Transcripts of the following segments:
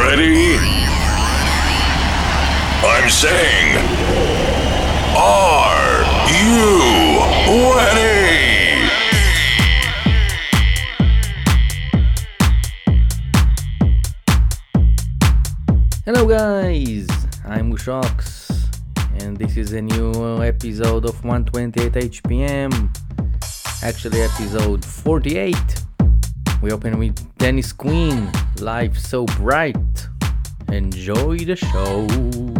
ready? I'm saying, are you ready? Hello, guys! I'm Ushox, and this is a new episode of 128 HPM. Actually, episode 48. We open with Dennis Quin, Life So Bright. Enjoy the show!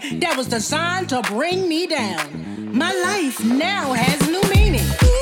thing that was designed to bring me down. My life now has new meaning.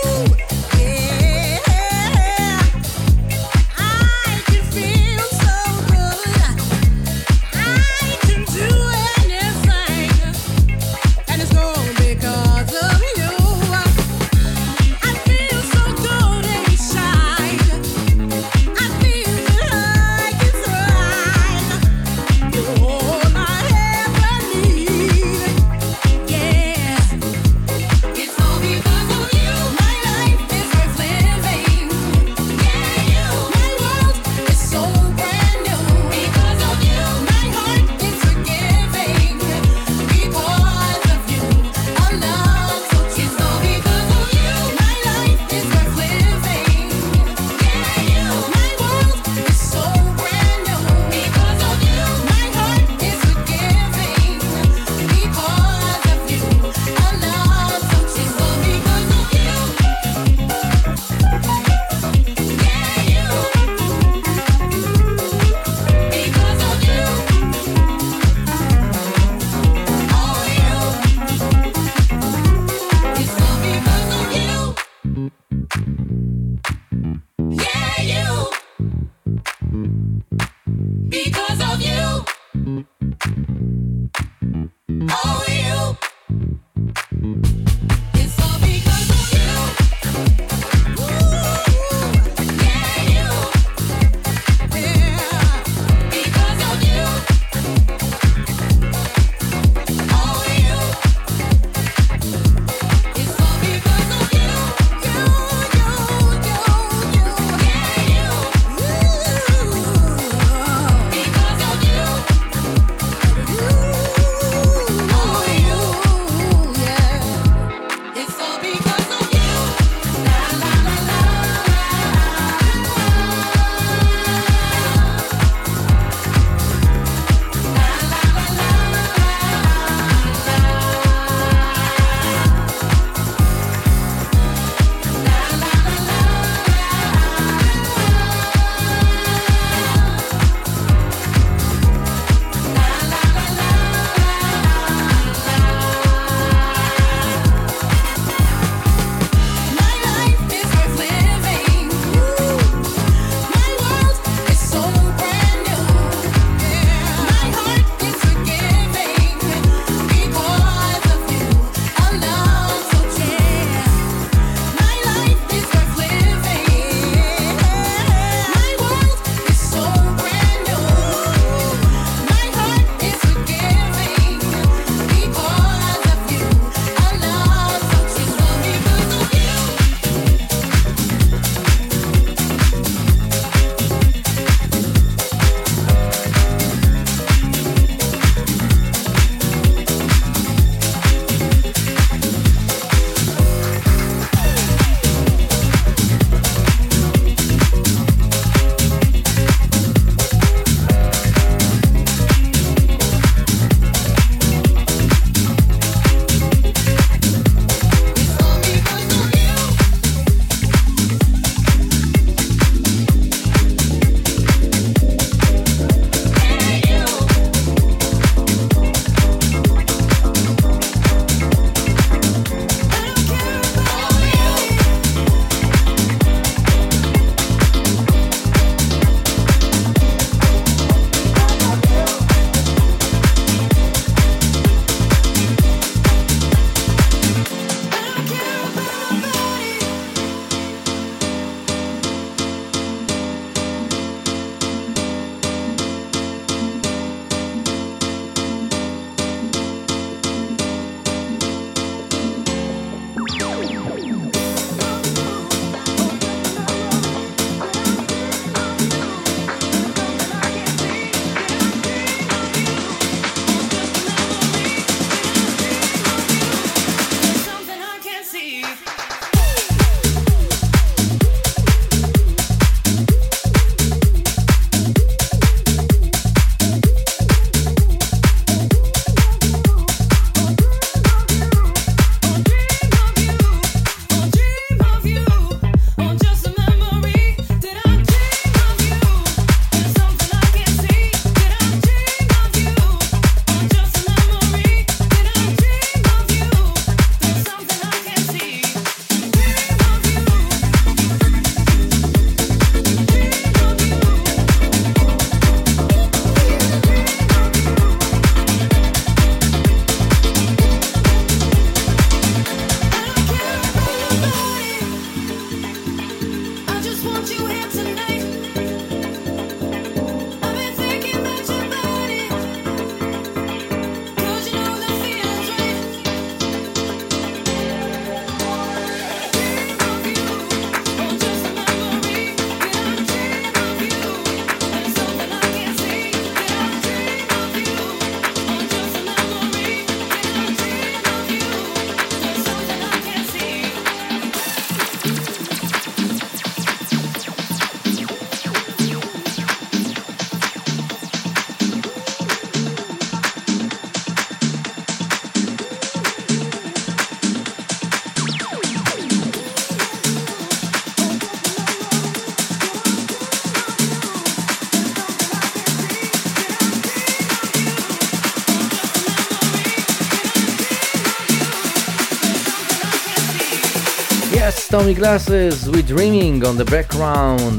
Tommy Glasses with Dreaming on the background.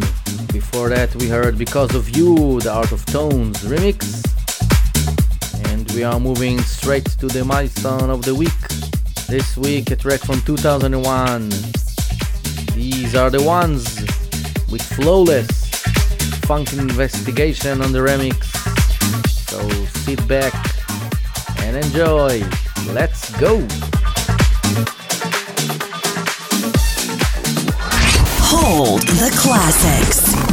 Before that, we heard Because of You, the Art of Tones remix. And we are moving straight to the milestone of the week. This week, a track from 2001. These are the ones with Flawless, Phunk Investigation on the remix. So sit back and enjoy. Let's go! Hold the classics.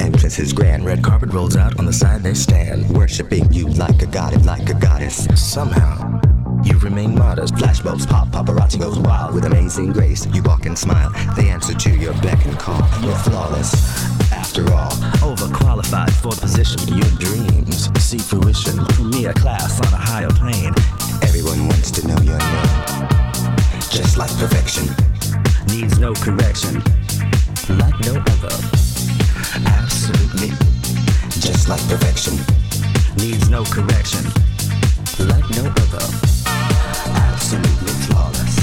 Entrance is grand. Red carpet rolls out on the side they stand, worshiping you like a god, like a goddess. Somehow, you remain modest. Flashbulbs pop, paparazzi goes wild with amazing grace. You walk and smile. They answer to your beck and call. You're flawless. After all, overqualified for the position. Your dreams see fruition. Premier class on a higher plane. Everyone wants to know your name. Just like perfection. Needs no correction. Like no other. Absolutely. Just like perfection. Needs no correction. Like no other. Absolutely flawless.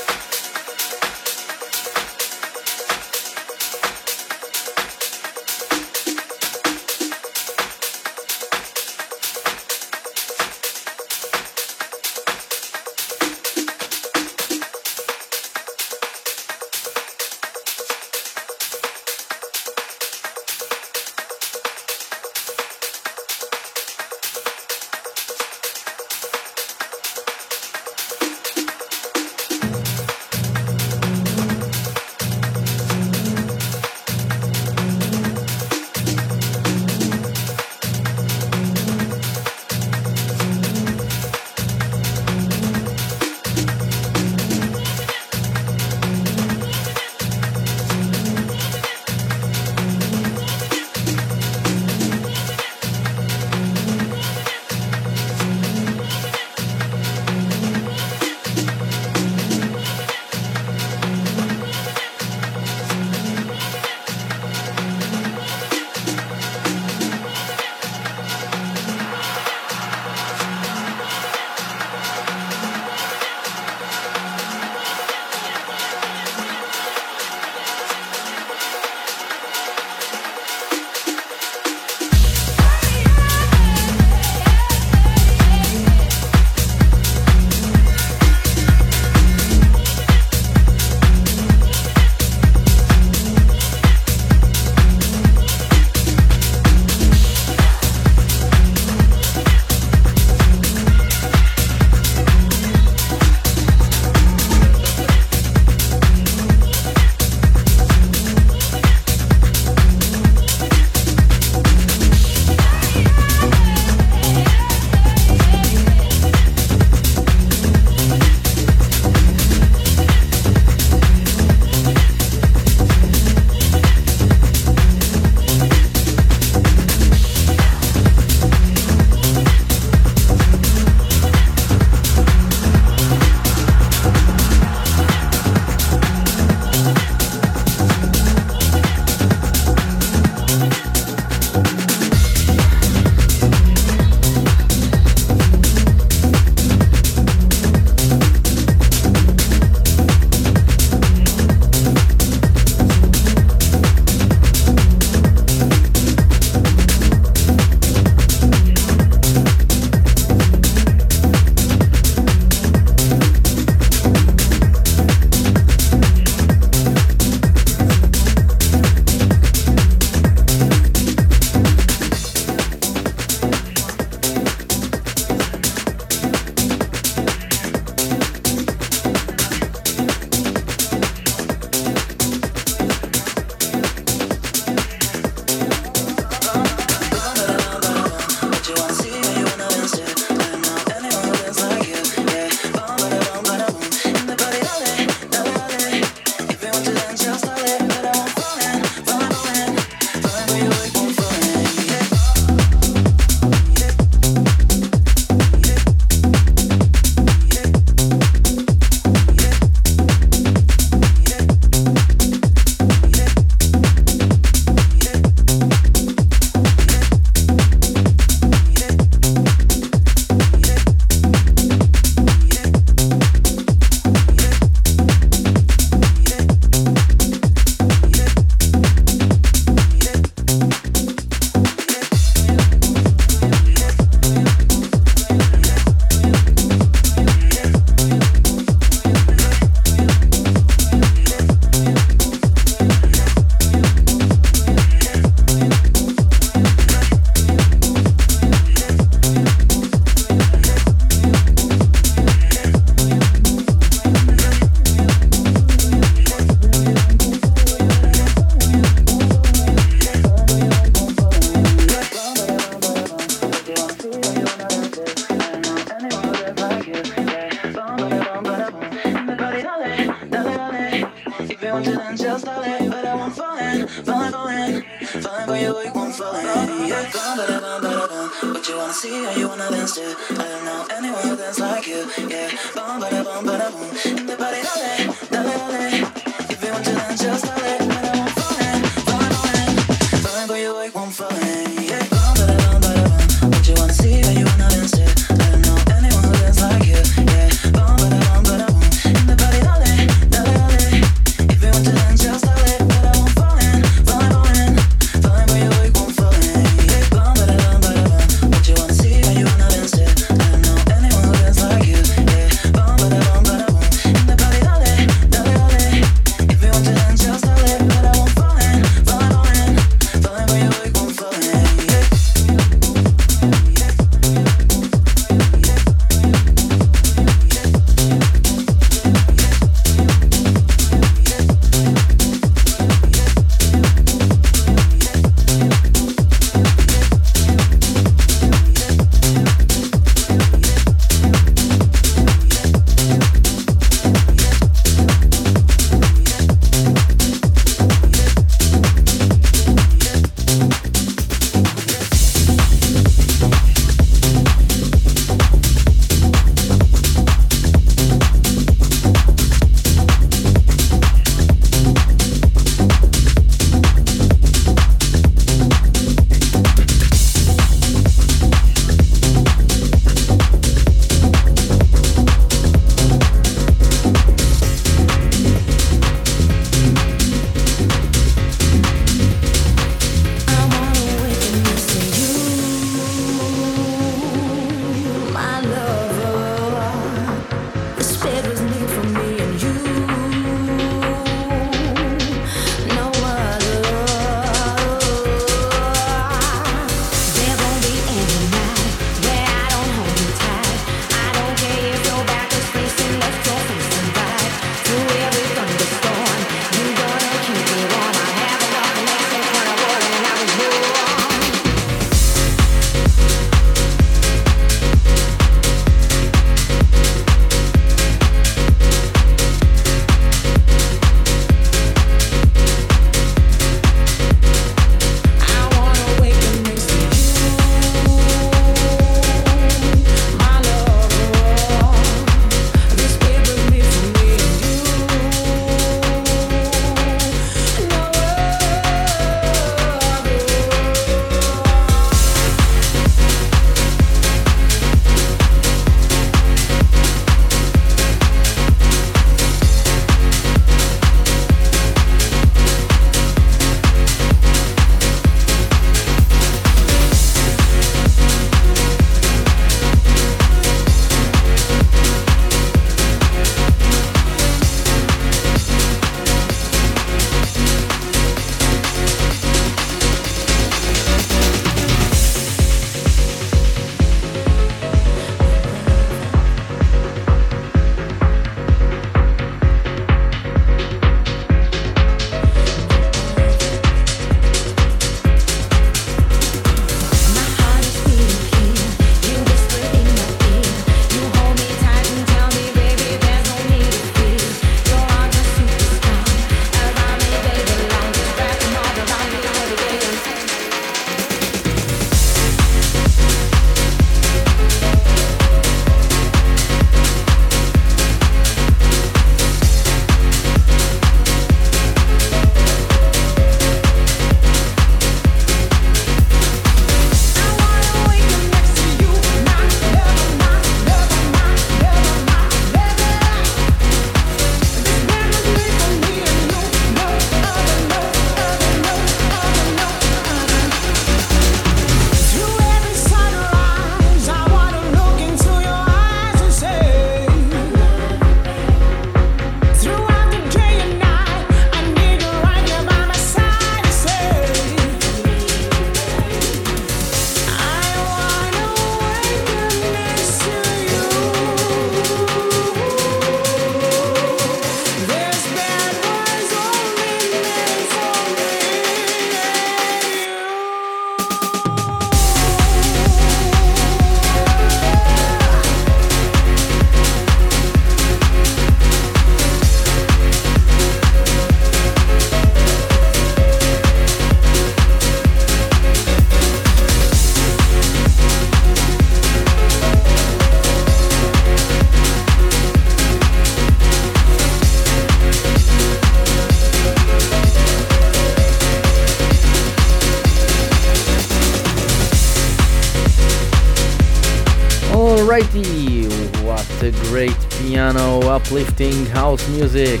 Uplifting house music.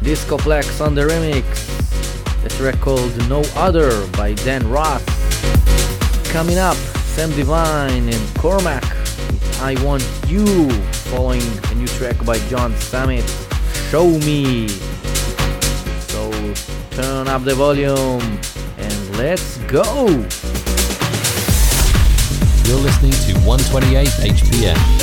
Discoplex on the remix. The track called No Other by Dan Ros. Coming up, Sam Divine and Kormak. I Want You, following a new track by John Summit. Show Me. So turn up the volume and let's go. You're listening to 128 HPM.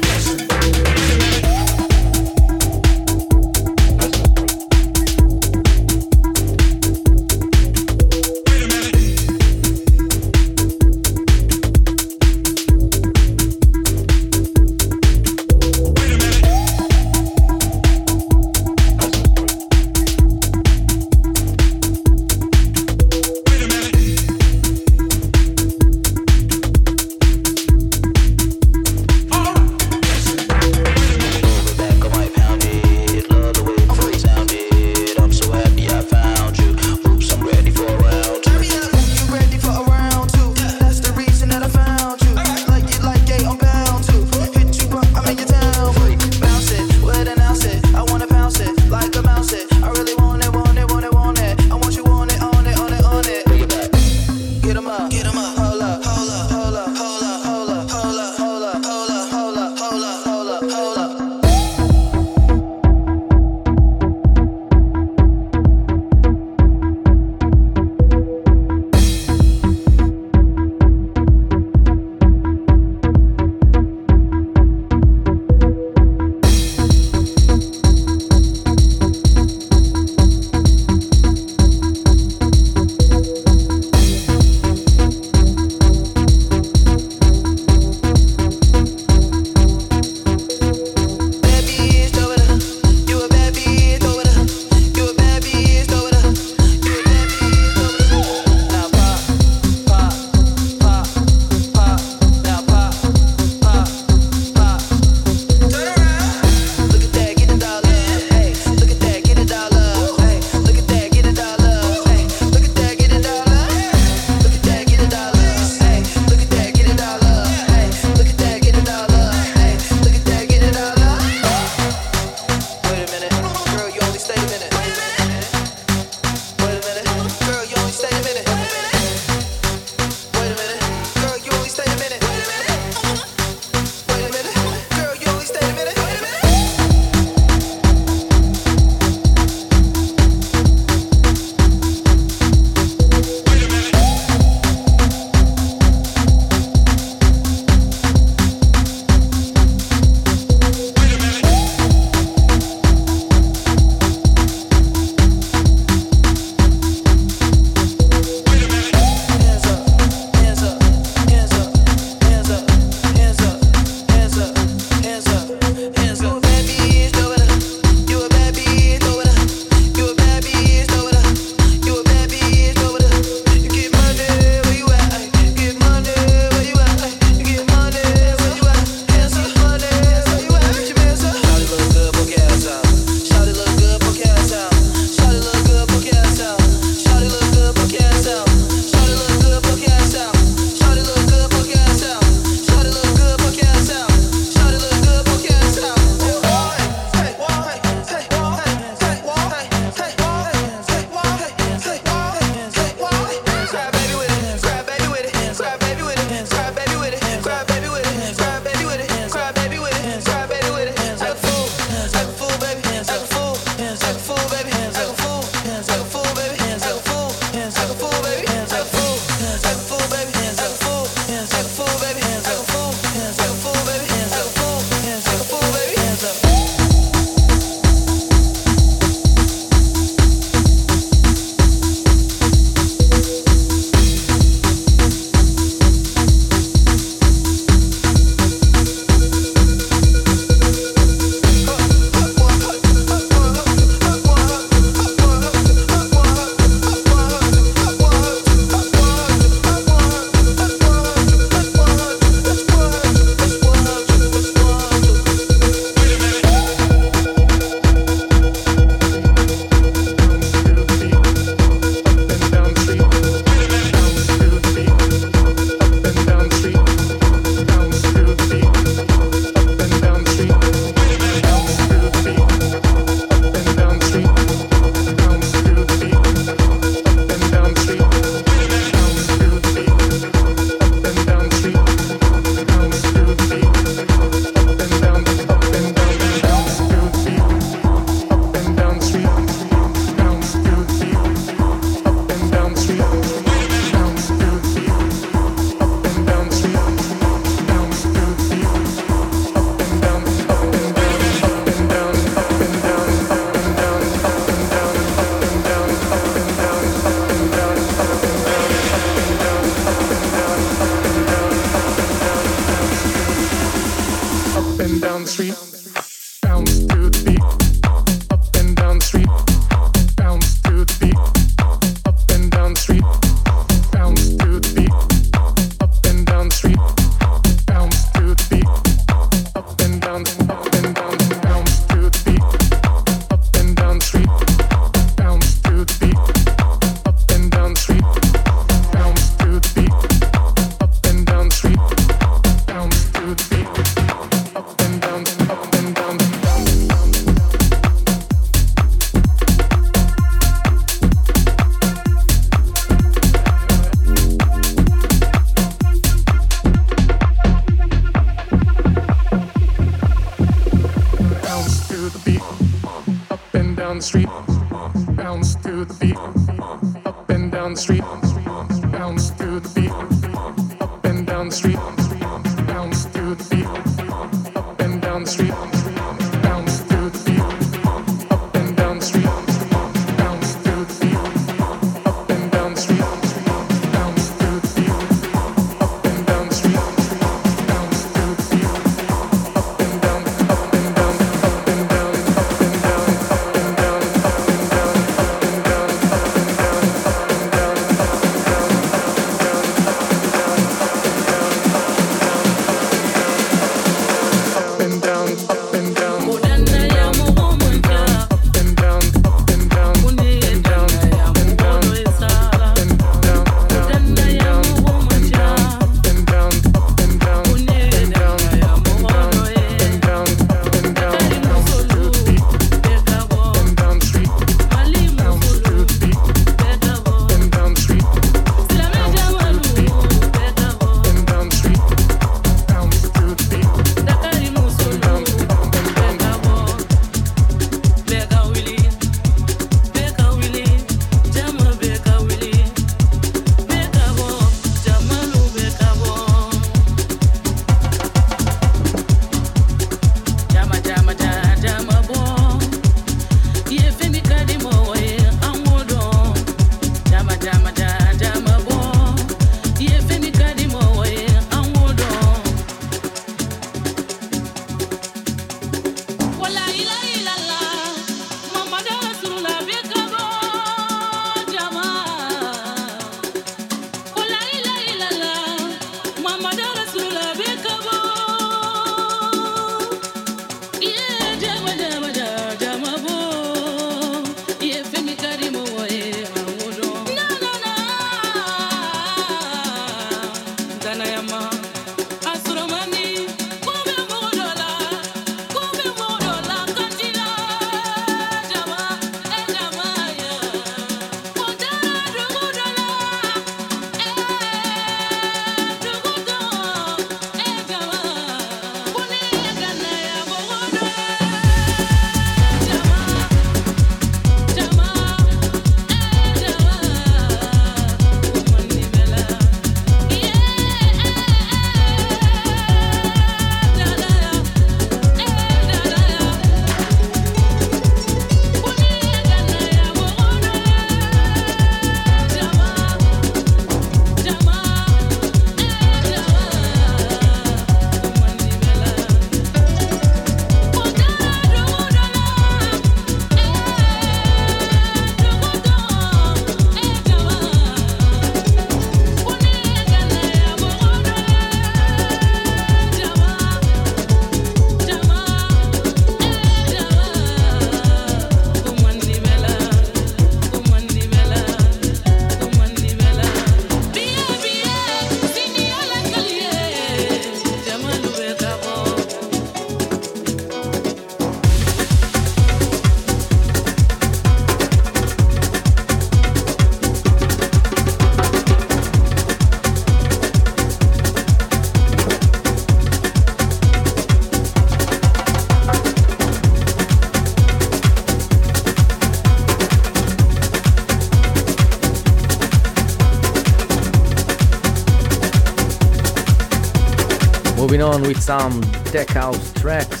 with some tech house tracks.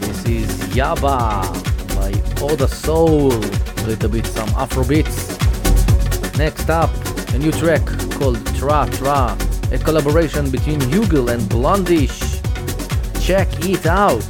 This is Yahba by Odasoul, a little bit some Afro beats. Next up, a new track called Tra Tra, a collaboration between Hugel and Blond:ish. Check it out!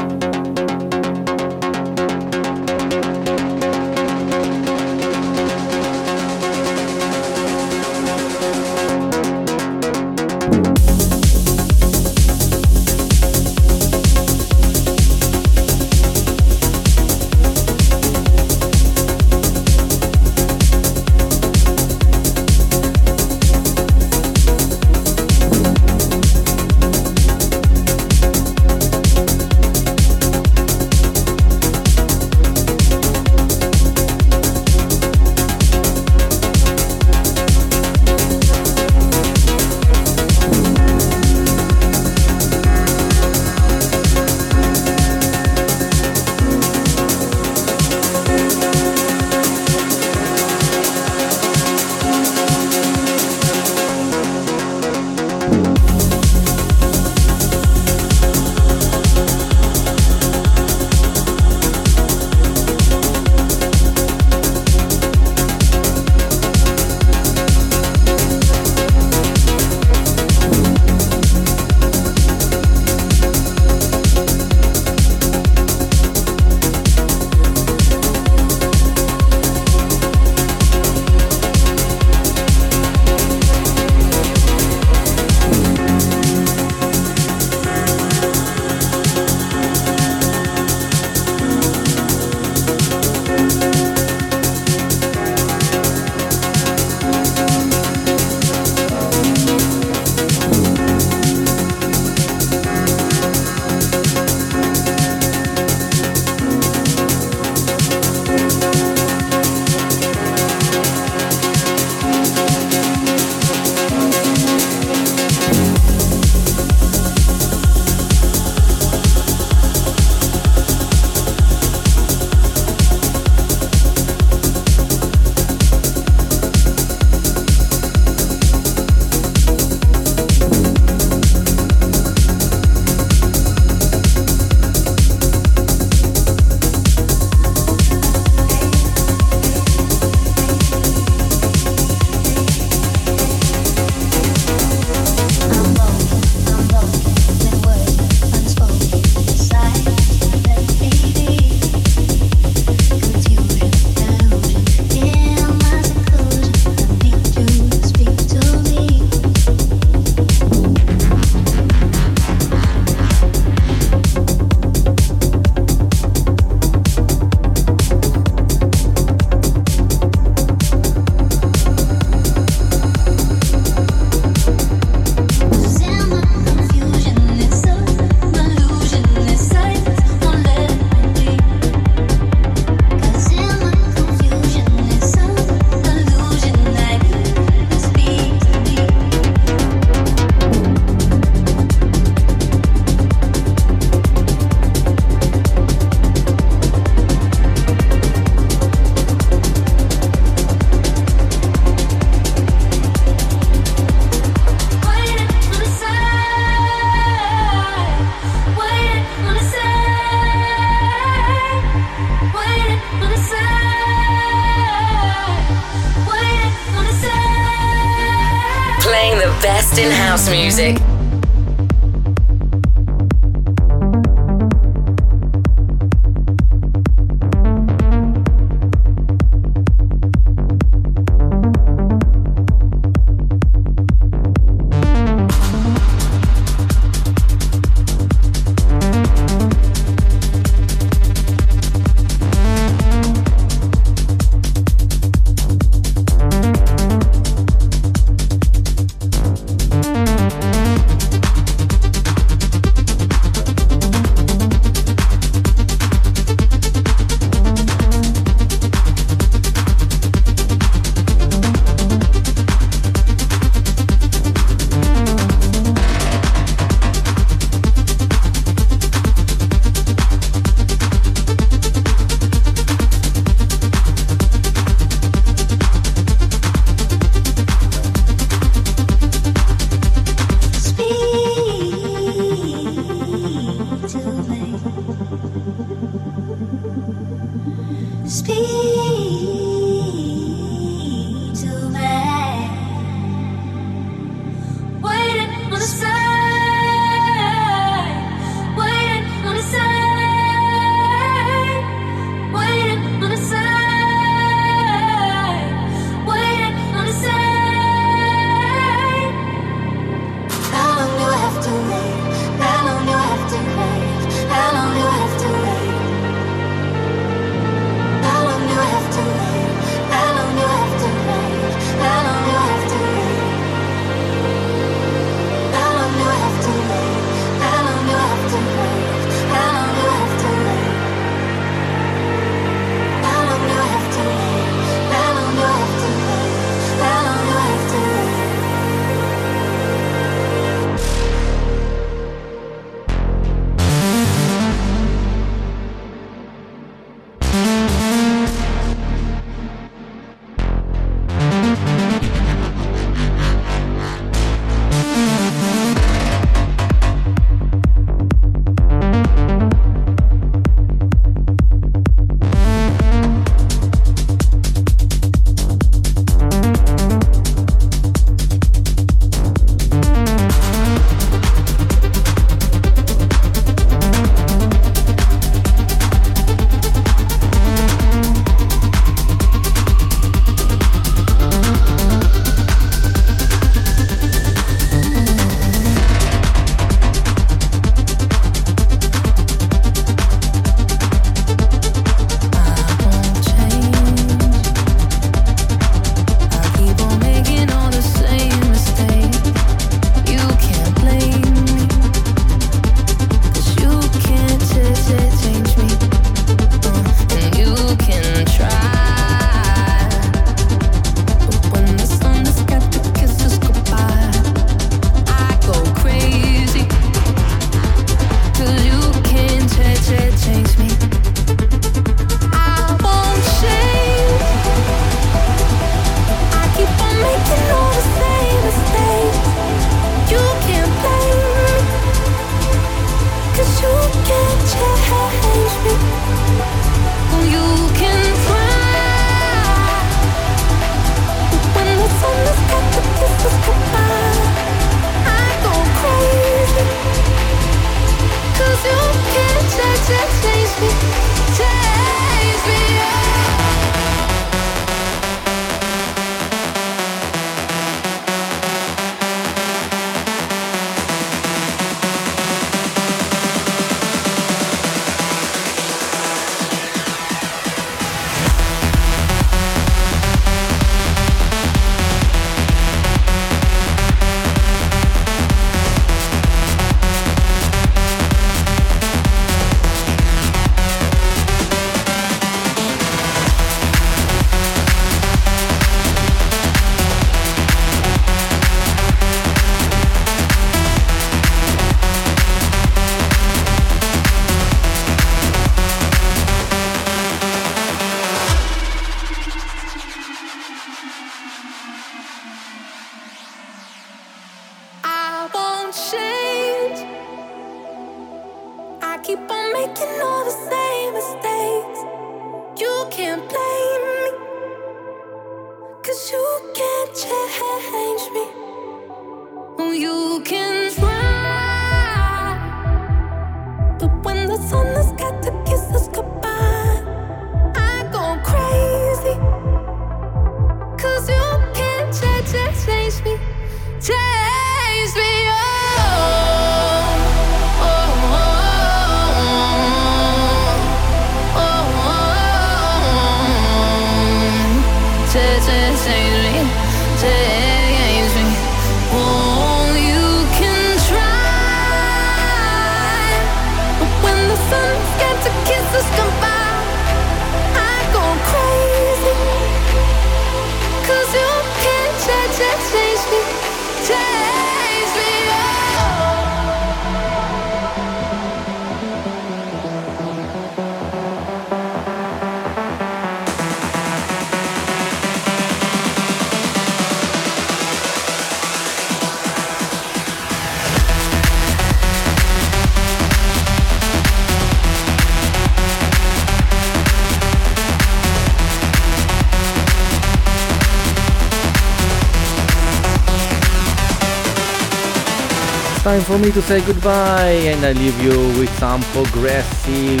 Time for me to say goodbye, and I leave you with some progressive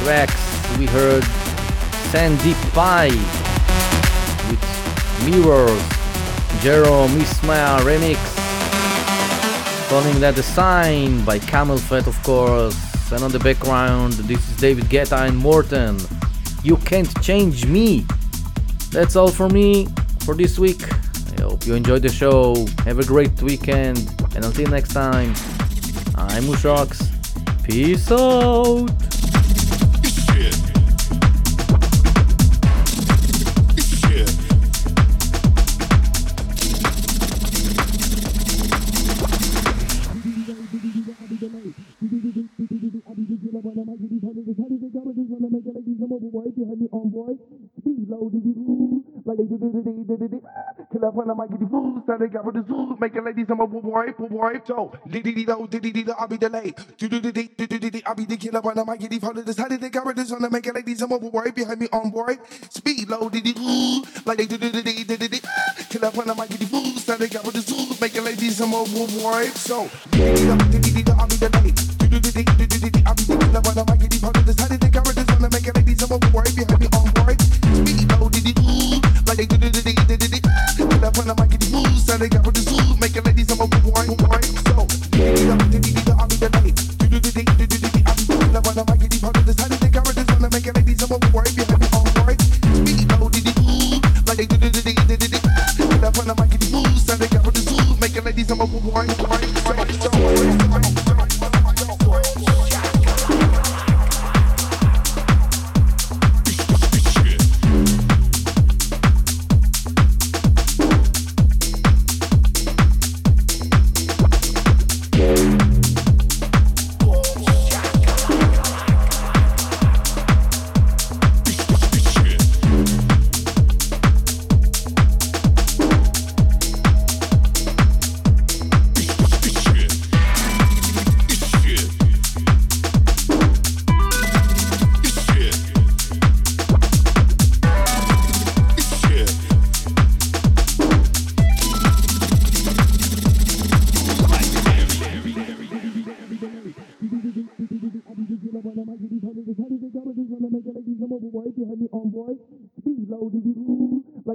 tracks. We heard Sandeep Pai with Mirrors, Jerome Isma-Ae remix, calling that the sign by CamelPhat, of course. And on the background, this is David Guetta and MORTEN. You can't change me. That's all for me for this week. I hope you enjoyed the show. Have a great weekend. Until next time, I'm Mushox. Peace out. Kill up when I might get the food, they got with the zoo, make it ladies, I'm a wipe, wipe, so, diddy dee do, diddy dee I'll be delayed, do do diddy diddy I'll be the killer when I might get the follow this, how did they with this on the make it ladies, I'm a wipe, behind me on board, speed low, diddy ooh, like they do diddy diddy Kill up when I might get the so they got with the zoo, make it ladies, I'm a wipe, so, diddy diddy diddy I'll be delayed, do do diddy diddy I'll be the killer when I might get the follow this, how did ladies, I'm a wipe,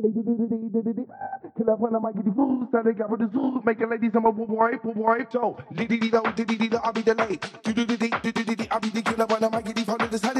Kill up when I might get the food, they got with the zoo, make it ladies, I'm a wipe, wipe, so, diddy dee do, diddy dee I'll be delayed, do do diddy diddy I'll be the killer when I get the follow this, how